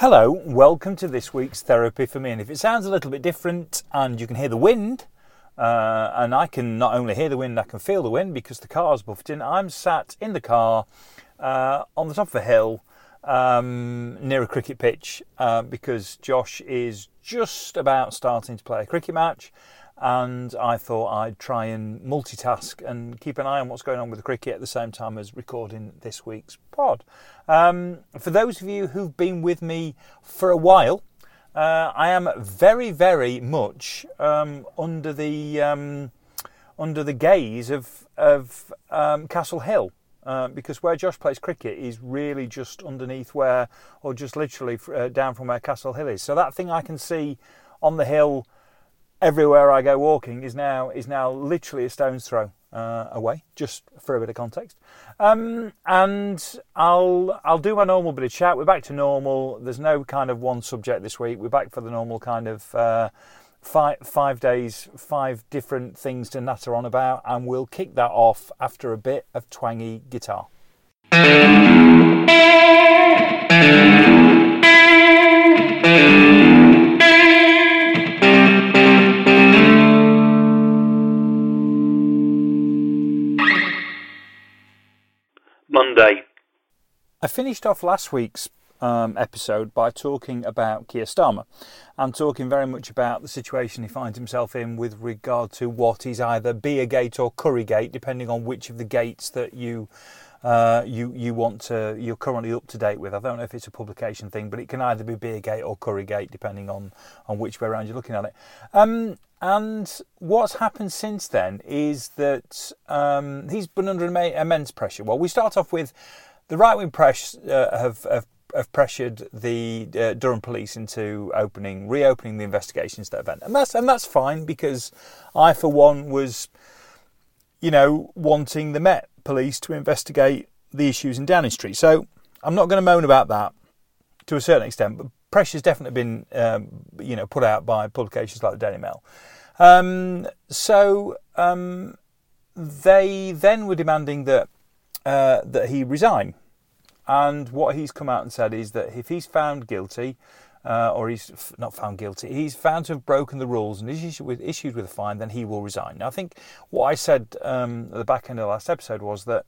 Hello, welcome to this week's therapy for me. And if it sounds a little bit different and you can hear the wind, uh, and I can not only hear the wind, I can feel the wind because the car's buffeting. I'm sat in the car uh, on the top of a hill um, near a cricket pitch uh, because Josh is just about starting to play a cricket match and I thought I'd try and multitask and keep an eye on what's going on with the cricket at the same time as recording this week's pod. Um, for those of you who've been with me for a while, uh, I am very, very much um, under the um, under the gaze of of um, Castle Hill. Uh, because where Josh plays cricket is really just underneath where, or just literally uh, down from where Castle Hill is. So that thing I can see on the hill everywhere I go walking is now is now literally a stone's throw uh, away. Just for a bit of context, um, and I'll I'll do my normal bit of chat. We're back to normal. There's no kind of one subject this week. We're back for the normal kind of. Uh, five, five days, five different things to natter on about, and we'll kick that off after a bit of twangy guitar. I finished off last week's um, episode by talking about Keir Starmer and talking very much about the situation he finds himself in with regard to what is either Beergate or Currygate, depending on which of the gates that you uh, you you want to you're currently up to date with. I don't know if it's a publication thing, but it can either be Beergate or Currygate, depending on on which way around you're looking at it. Um, and what's happened since then is that um, he's been under immense pressure. Well, we start off with the right wing press uh, have, have, have pressured the uh, Durham police into opening, reopening the investigations that event, and that's and that's fine because I, for one, was, you know, wanting the Met Police to investigate the issues in Downing Street. So I'm not going to moan about that to a certain extent, but pressure's definitely been, um, you know, put out by publications like the Daily Mail. Um, so um, they then were demanding that uh, that he resign. And what he's come out and said is that if he's found guilty, uh, or he's f- not found guilty, he's found to have broken the rules and issued with, issued with a fine, then he will resign. Now, I think what I said um, at the back end of the last episode was that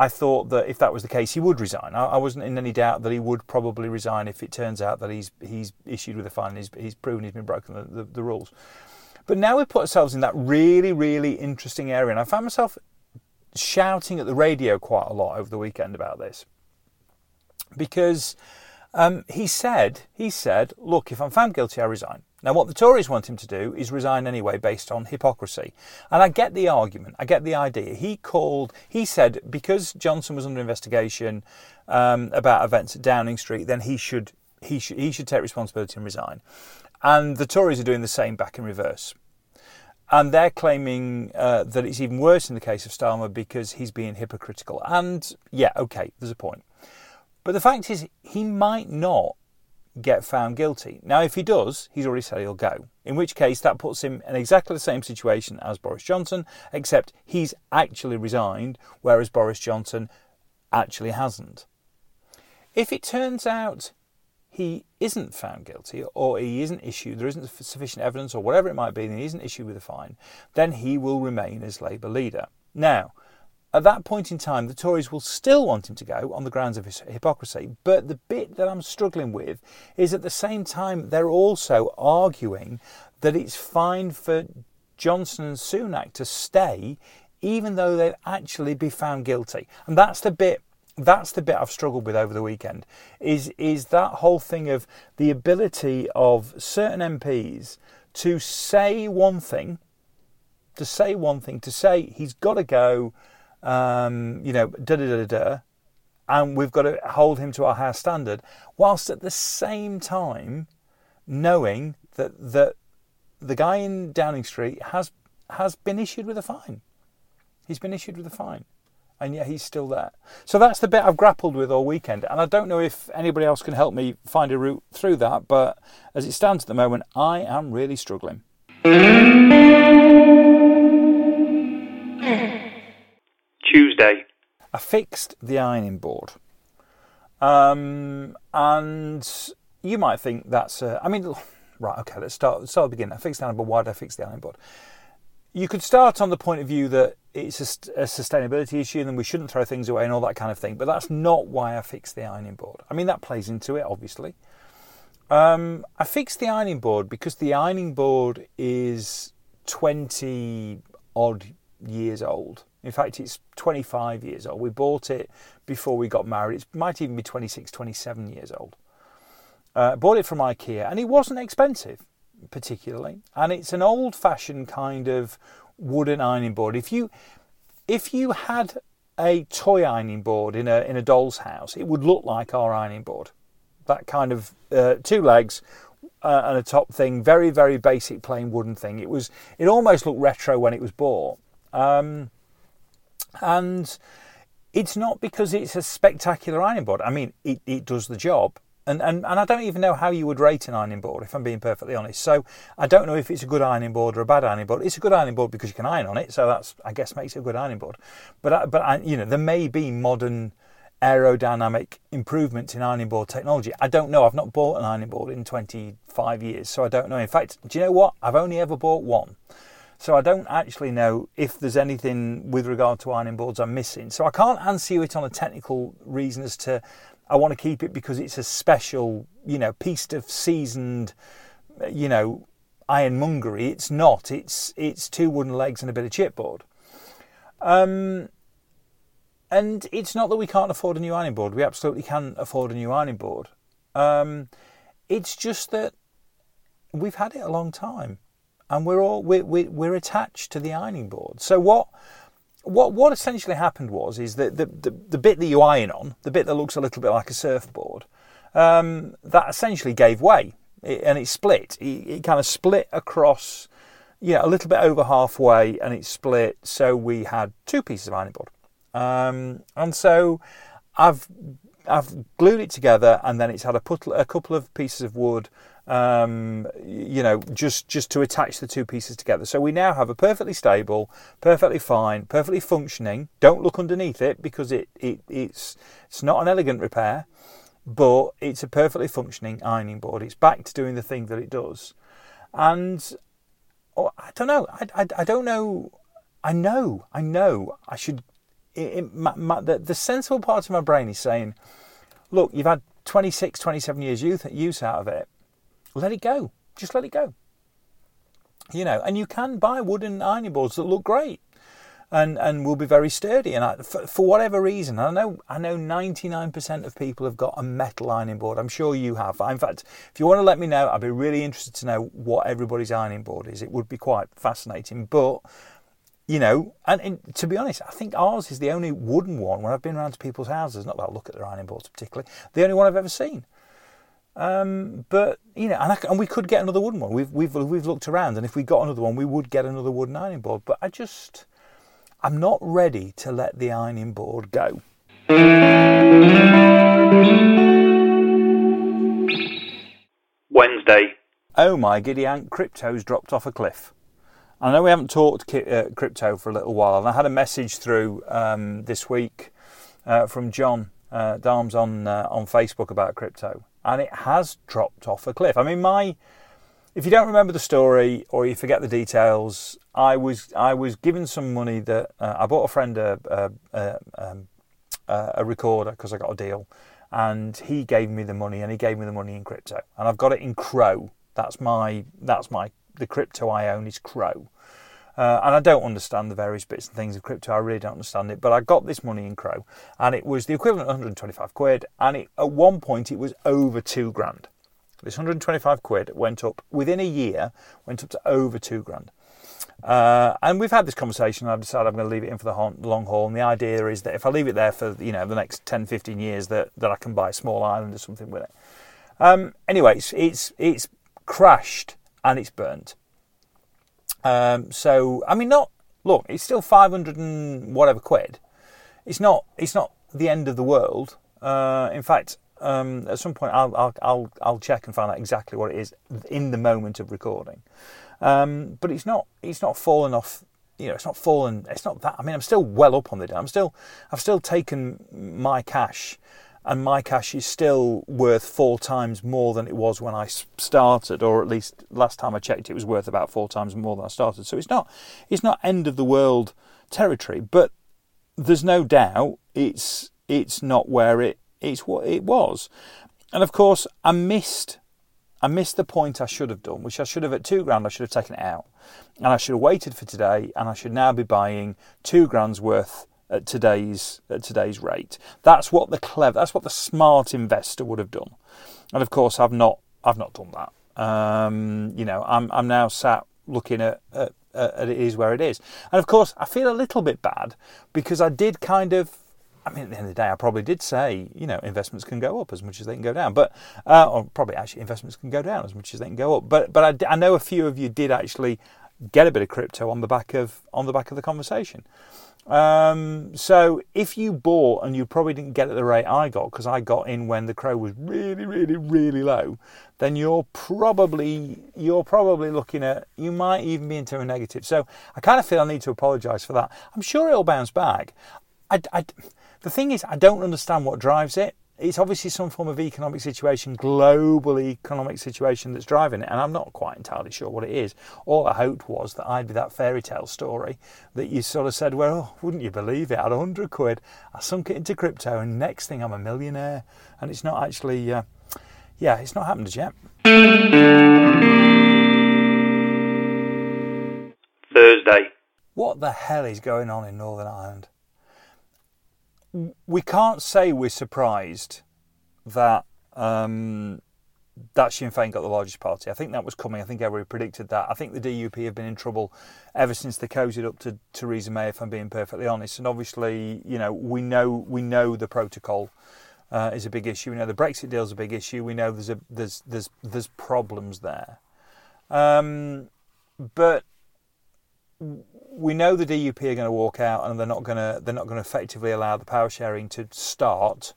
I thought that if that was the case, he would resign. I, I, wasn't in any doubt that he would probably resign if it turns out that he's he's issued with a fine and he's, he's proven he's been broken the, the, the rules. But now we've put ourselves in that really, really interesting area, and I found myself shouting at the radio quite a lot over the weekend about this because um, he said he said, "Look, if I'm found guilty, I resign." Now, what the Tories want him to do is resign anyway based on hypocrisy. And I get the argument, I get the idea. He called, he said, because Johnson was under investigation um, about events at Downing Street, then he should, he, should, he should take responsibility and resign. And the Tories are doing the same back in reverse. And they're claiming uh, that it's even worse in the case of Starmer because he's being hypocritical. And yeah, okay, there's a point. But the fact is, he might not get found guilty. Now, if he does, he's already said he'll go, in which case that puts him in exactly the same situation as Boris Johnson, except he's actually resigned, whereas Boris Johnson actually hasn't. If it turns out he isn't found guilty or he isn't issued, there isn't sufficient evidence or whatever it might be, and he isn't issued with a fine, then he will remain as Labour leader. Now, at that point in time, the Tories will still want him to go on the grounds of his hypocrisy. But the bit that I'm struggling with is at the same time, they're also arguing that it's fine for Johnson and Sunak to stay, even though they'd actually be found guilty. And that's the bit. That's the bit I've struggled with over the weekend. Is is that whole thing of the ability of certain MPs to say one thing, to say one thing, to say he's got to go um, you know, da da da da, and we've got to hold him to our higher standard, whilst at the same time knowing that that the guy in Downing Street has has been issued with a fine. He's been issued with a fine, and yet he's still there. So that's the bit I've grappled with all weekend, and I don't know if anybody else can help me find a route through that. But as it stands at the moment, I am really struggling. Tuesday. I fixed the ironing board. Um, and you might think that's. Uh, I mean, right? Okay, let's start. Start at the beginning. I fixed the iron board. Why did I fix the ironing board? You could start on the point of view that it's a, a, sustainability issue and we shouldn't throw things away and all that kind of thing. But that's not why I fixed the ironing board. I mean, that plays into it, obviously. Um, I fixed the ironing board because the ironing board is 20 odd years old. In fact, it's 25 years old. We bought it before we got married. It might even be 26, 27 years old. Uh, bought it from IKEA and it wasn't expensive particularly, and it's an old-fashioned kind of wooden ironing board. If you if you had a toy ironing board in a in a doll's house, it would look like our ironing board. That kind of uh, two legs uh, and a top thing, very very basic plain wooden thing. It was it almost looked retro when it was bought, um, and it's not because it's a spectacular ironing board. I mean, it, it does the job. And, and, and I don't even know how you would rate an ironing board, if I'm being perfectly honest. So I don't know if it's a good ironing board or a bad ironing board. It's a good ironing board because you can iron on it, so that's I guess makes it a good ironing board. But I, but I, you know there may be modern aerodynamic improvements in ironing board technology. I don't know. I've not bought an ironing board in 25 years, so I don't know. In fact, do you know what? I've only ever bought one. So I don't actually know if there's anything with regard to ironing boards I'm missing. So I can't answer you it on a technical reason as to I want to keep it because it's a special, you know, piece of seasoned, you know, ironmongery. It's not. It's it's two wooden legs and a bit of chipboard. Um, and it's not that we can't afford a new ironing board. We absolutely can afford a new ironing board. Um, it's just that we've had it a long time, and we're all we're, we're attached to the ironing board. So what what what essentially happened was is that the, the, the bit that you iron on, the bit that looks a little bit like a surfboard, um, that essentially gave way it, and it split. It, it, kind of split across, yeah, a little bit over halfway, and it split. So we had two pieces of ironing board, um, and so I've I've glued it together, and then it's had a, put, a couple of pieces of wood um, you know, just just to attach the two pieces together. So we now have a perfectly stable, perfectly fine, perfectly functioning. Don't look underneath it because it, it it's it's not an elegant repair, but it's a perfectly functioning ironing board. It's back to doing the thing that it does, and oh, I don't know. I, I, I don't know. I know. I know. I should. It, it, my, my, the, the sensible part of my brain is saying, look, you've had 26, 27 years use, use out of it let it go. Just let it go. You know, and you can buy wooden ironing boards that look great and and will be very sturdy. And I, for, for, whatever reason, I know I know 99% of people have got a metal ironing board. I'm sure you have. In fact, if you want to let me know, I'd be really interested to know what everybody's ironing board is. It would be quite fascinating. But you know, and, and, to be honest, I think ours is the only wooden one when I've been around to people's houses. Not that I look at their ironing boards particularly. The only one I've ever seen. Um, but you know, and, I, and, we could get another wooden one. We've we've we've looked around, and if we got another one, we would get another wooden ironing board. But I just, I'm not ready to let the ironing board go. Wednesday. Oh my giddy aunt, crypto's dropped off a cliff. I know we haven't talked uh, crypto for a little while, and I had a message through um, this week uh, from John uh, Darms on uh, on Facebook about crypto, and it has dropped off a cliff. I mean, my if you don't remember the story or you forget the details, I was I was given some money that uh, I bought a friend a a, a, um, a recorder because I got a deal, and he gave me the money and he gave me the money in crypto, and I've got it in Crow. That's my that's my the crypto I own is CRO. Uh, and I don't understand the various bits and things of crypto. I really don't understand it. But I got this money in Crow, and it was the equivalent of 125 quid. And it, at one point, it was over two grand. This 125 quid went up within a year, went up to over two grand. Uh, and we've had this conversation, I've decided I'm going to leave it in for the long haul. And the idea is that if I leave it there for you know the next 10, 15 years, that, that I can buy a small island or something with it. Um, anyway, it's, it's, it's crashed and it's burnt. Um, so I mean, not look, it's still five hundred and whatever quid. It's not. It's not the end of the world. Uh, in fact, um, at some point, I'll, I'll I'll I'll check and find out exactly what it is in the moment of recording. Um, but it's not. It's not fallen off. You know, it's not fallen. It's not that. I mean, I'm still well up on the day. I'm still. I've still taken my cash and my cash is still worth four times more than it was when I started, or at least last time I checked, it was worth about four times more than I started. So it's not it's not end of the world territory, but there's no doubt it's it's not where it it's what it was, and of course I missed I missed the point I should have done, which I should have at two grand I should have taken it out, and I should have waited for today, and I should now be buying two grand's worth at today's at today's rate. That's what the clever, that's what the smart investor would have done. And of course, I've not I've not done that. Um, you know, I'm I'm now sat looking at, at, at it is where it is. And of course, I feel a little bit bad because I did kind of I mean, at the end of the day, I probably did say, you know, investments can go up as much as they can go down, but uh, or probably actually investments can go down as much as they can go up. But but I, I know a few of you did actually get a bit of crypto on the back of on the back of the conversation. Um, so if you bought and you probably didn't get at the rate I got because I got in when the crow was really, really, really low, then you're probably you're probably looking at you might even be into a negative. So I kind of feel I need to apologise for that. I'm sure it'll bounce back. I, I, the thing is, I don't understand what drives it it's obviously some form of economic situation, global economic situation that's driving it, and I'm not quite entirely sure what it is. All I hoped was that I'd be that fairy tale story that you sort of said, well, wouldn't you believe it? I had a hundred quid, I sunk it into crypto, and next thing I'm a millionaire. And it's not actually, uh, yeah, it's not happened as yet. Thursday. What the hell is going on in Northern Ireland? We can't say we're surprised that um, that Sinn Féin got the largest party. I think that was coming. I think everybody predicted that. I think the DUP have been in trouble ever since they cozied up to Theresa May. If I'm being perfectly honest, and obviously, you know, we know we know the protocol uh, is a big issue. We know the Brexit deal is a big issue. We know there's a there's there's there's problems there, um, but we know the DUP are going to walk out and they're not going to they're not going to effectively allow the power sharing to start.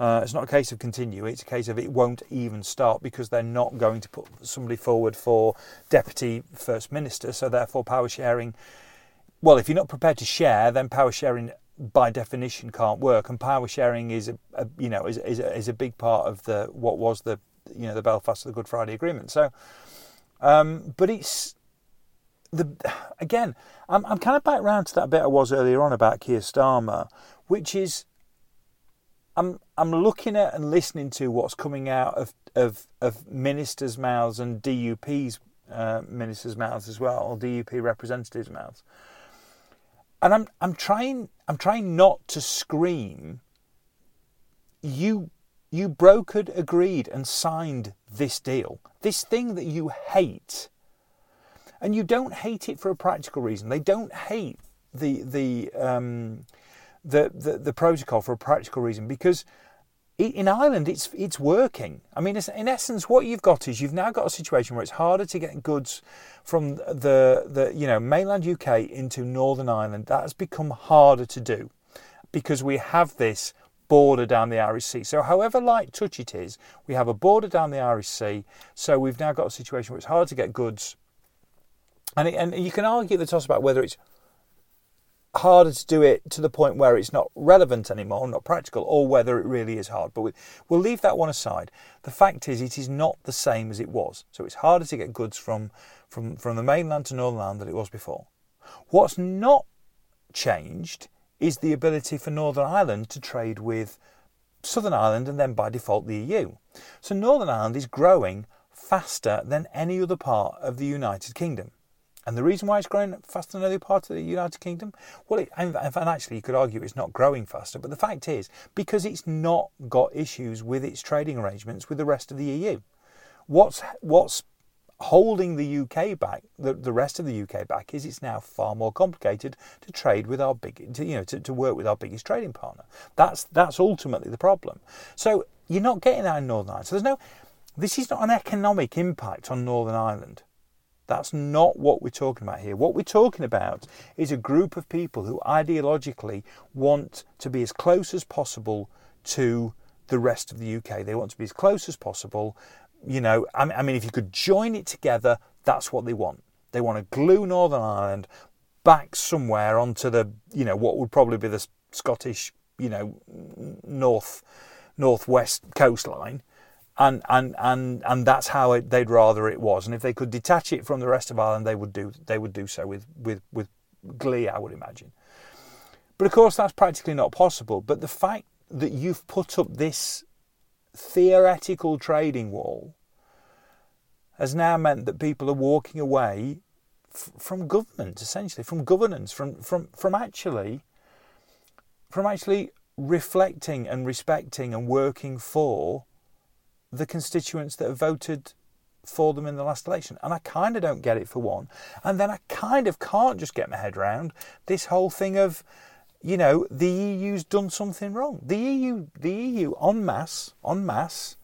Uh, it's not a case of continue. It's a case of it won't even start because they're not going to put somebody forward for deputy first minister. So therefore, power sharing. Well, if you're not prepared to share, then power sharing by definition can't work. And power sharing is a, a you know is is a, is a big part of the what was the you know the Belfast the Good Friday Agreement. So, um, but it's the again, I'm, I'm kind of back round to that bit I was earlier on about Keir Starmer, which is I'm I'm looking at and listening to what's coming out of of, of ministers' mouths and DUP's uh, ministers' mouths as well, or DUP representatives' mouths, and I'm I'm trying I'm trying not to scream. You you brokered, agreed, and signed this deal, this thing that you hate and you don't hate it for a practical reason. They don't hate the the um, the, the, the protocol for a practical reason because in Ireland it's it's working. I mean, in essence, what you've got is you've now got a situation where it's harder to get goods from the the you know mainland UK into Northern Ireland. That has become harder to do because we have this border down the Irish Sea. So, however light touch it is, we have a border down the Irish Sea. So we've now got a situation where it's hard to get goods and, it, and you can argue the toss about whether it's harder to do it to the point where it's not relevant anymore, not practical, or whether it really is hard. But we, will leave that one aside. The fact is, it is not the same as it was. So it's harder to get goods from, from, from the mainland to Northern Ireland than it was before. What's not changed is the ability for Northern Ireland to trade with Southern Ireland and then by default the EU. So Northern Ireland is growing faster than any other part of the United Kingdom. And the reason why it's growing faster than other parts of the United Kingdom, well, it, and, actually you could argue it's not growing faster, but the fact is because it's not got issues with its trading arrangements with the rest of the EU. What's what's holding the UK back, the, the rest of the UK back, is it's now far more complicated to trade with our big, to, you know, to, to work with our biggest trading partner. That's that's ultimately the problem. So you're not getting that in Northern Ireland. So there's no, this is not an economic impact on Northern Ireland. That's not what we're talking about here. What we're talking about is a group of people who ideologically want to be as close as possible to the rest of the UK. They want to be as close as possible. You know, I mean, if you could join it together, that's what they want. They want to glue Northern Ireland back somewhere onto the, you know, what would probably be the Scottish, you know, north northwest coastline, and and and and that's how it, they'd rather it was. And if they could detach it from the rest of Ireland, they would do they would do so with with with glee, I would imagine. But of course, that's practically not possible. But the fact that you've put up this theoretical trading wall has now meant that people are walking away f- from government, essentially, from governance, from from from actually from actually reflecting and respecting and working for the constituents that have voted for them in the last election. And I kind of don't get it for one. And then I kind of can't just get my head around this whole thing of, you know, the EU's done something wrong. The EU, the EU en masse, en masse,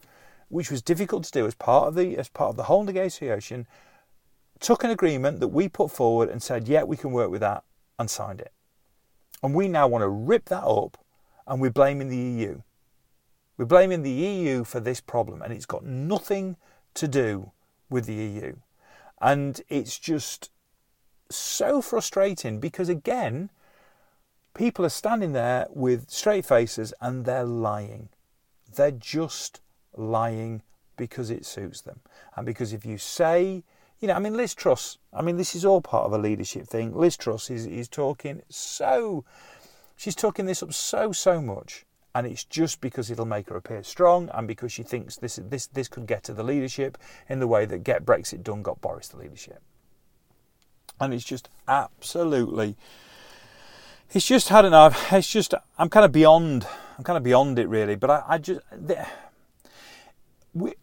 which was difficult to do as part of the as part of the whole negotiation, took an agreement that we put forward and said, yeah, we can work with that, and signed it. And we now want to rip that up, and we're blaming the EU. We're blaming the EU for this problem, and it's got nothing to do with the EU. And it's just so frustrating because, again, people are standing there with straight faces and they're lying. They're just lying because it suits them. And because if you say, you know, I mean, Liz Truss, I mean, this is all part of a leadership thing. Liz Truss is, is talking so, she's talking this up so, so much and it's just because it'll make her appear strong and because she thinks this this this could get to the leadership in the way that get Brexit done got Boris the leadership. And it's just absolutely it's just I don't know, it's just I'm kind of beyond I'm kind of beyond it really, but I, I just we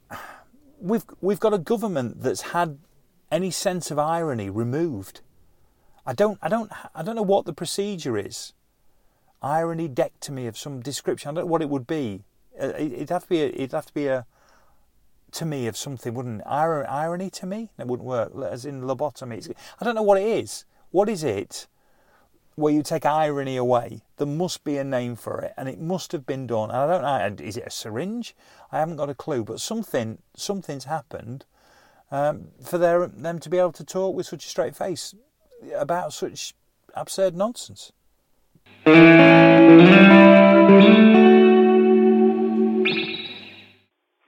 we've we've got a government that's had any sense of irony removed. I don't I don't I don't know what the procedure is irony dectomy of some description. I don't know what it would be. Uh, it'd have to be. A, it'd have to be a to me of something, wouldn't it? irony to me? That wouldn't work. As in lobotomy. It's, I don't know what it is. What is it? Where you take irony away, there must be a name for it, and it must have been done. And I don't know. Is it a syringe? I haven't got a clue. But something, something's happened um, for their, them to be able to talk with such a straight face about such absurd nonsense.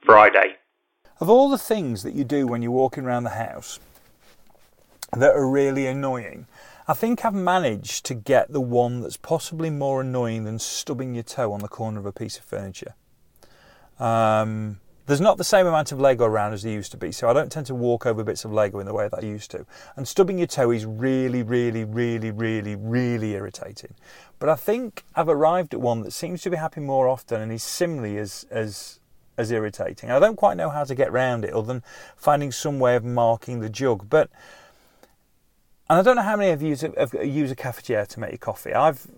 Friday. Of all the things that you do when you're walking around the house that are really annoying, I think I've managed to get the one that's possibly more annoying than stubbing your toe on the corner of a piece of furniture. Um, there's not the same amount of Lego around as there used to be, so I don't tend to walk over bits of Lego in the way that I used to. And stubbing your toe is really, really, really, really, really irritating. But I think I've arrived at one that seems to be happening more often and is similarly as as as irritating. I don't quite know how to get round it, other than finding some way of marking the jug. But and I don't know how many of you have, use a cafetiere to make your coffee. I've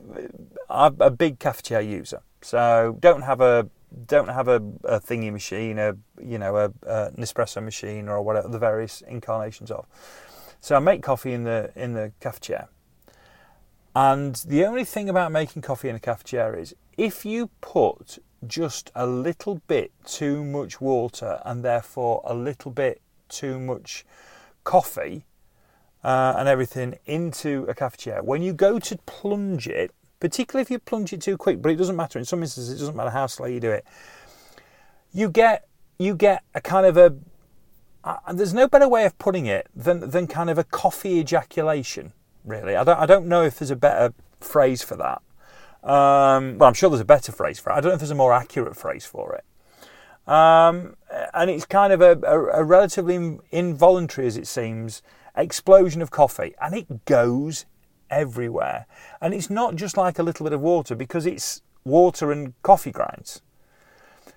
I'm a big cafetiere user, so don't have a don't have a, a thingy machine, a you know a, a, an espresso machine or whatever the various incarnations of. So I make coffee in the in the cafetiere. And the only thing about making coffee in a cafetiere is if you put just a little bit too much water and therefore a little bit too much coffee uh, and everything into a cafetiere, when you go to plunge it, particularly if you plunge it too quick, but it doesn't matter. In some instances, it doesn't matter how slow you do it. You get you get a kind of a there's no better way of putting it than than kind of a coffee ejaculation. Really, I don't I don't know if there's a better phrase for that. Um, well, I'm sure there's a better phrase for it. I don't know if there's a more accurate phrase for it. Um, and it's kind of a, a, a relatively involuntary, as it seems, explosion of coffee, and it goes everywhere. And it's not just like a little bit of water because it's water and coffee grinds.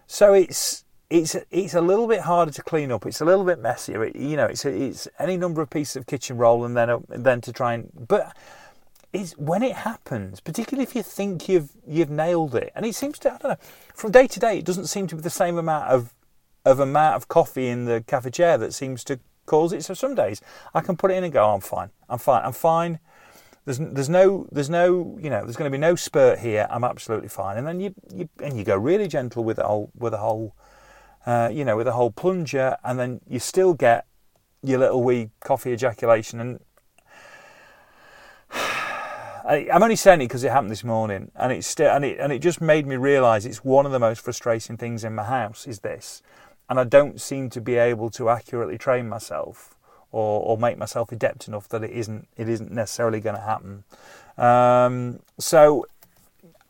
So it's it's it's a little bit harder to clean up. It's a little bit messier. It, you know, it's it's any number of pieces of kitchen roll and then uh, then to try and but it's when it happens, particularly if you think you've you've nailed it, and it seems to I don't know from day to day it doesn't seem to be the same amount of of amount of coffee in the cafetiere that seems to cause it. So some days I can put it in and go, oh, I'm fine, I'm fine, I'm fine. There's there's no there's no you know there's going to be no spurt here. I'm absolutely fine. And then you, you and you go really gentle with the whole with the whole uh, you know with the whole plunger, and then you still get your little wee coffee ejaculation. And I, I'm only saying it because it happened this morning, and it's still, and it and it just made me realise it's one of the most frustrating things in my house is this, and I don't seem to be able to accurately train myself or, or make myself adept enough that it isn't it isn't necessarily going to happen. Um, so,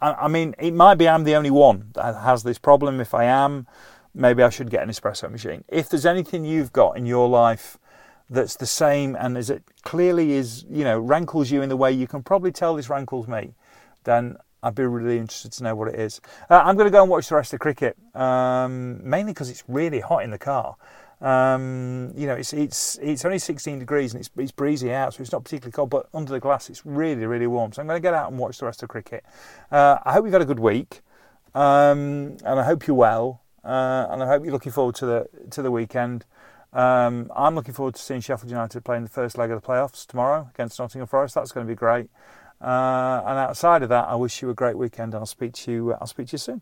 I, I mean, it might be I'm the only one that has this problem. If I am, maybe I should get an espresso machine. If there's anything you've got in your life that's the same and as it clearly is, you know, rankles you in the way you can probably tell this rankles me, then I'd be really interested to know what it is. Uh, I'm going to go and watch the rest of cricket, um, mainly because it's really hot in the car. Um, you know, it's it's it's only 16 degrees and it's it's breezy out, so it's not particularly cold. But under the glass, it's really really warm. So I'm going to get out and watch the rest of cricket. Uh, I hope you've had a good week, um, and I hope you're well, uh, and I hope you're looking forward to the to the weekend. Um, I'm looking forward to seeing Sheffield United playing the first leg of the playoffs tomorrow against Nottingham Forest. That's going to be great. Uh, and outside of that, I wish you a great weekend. I'll speak to you. I'll speak to you soon.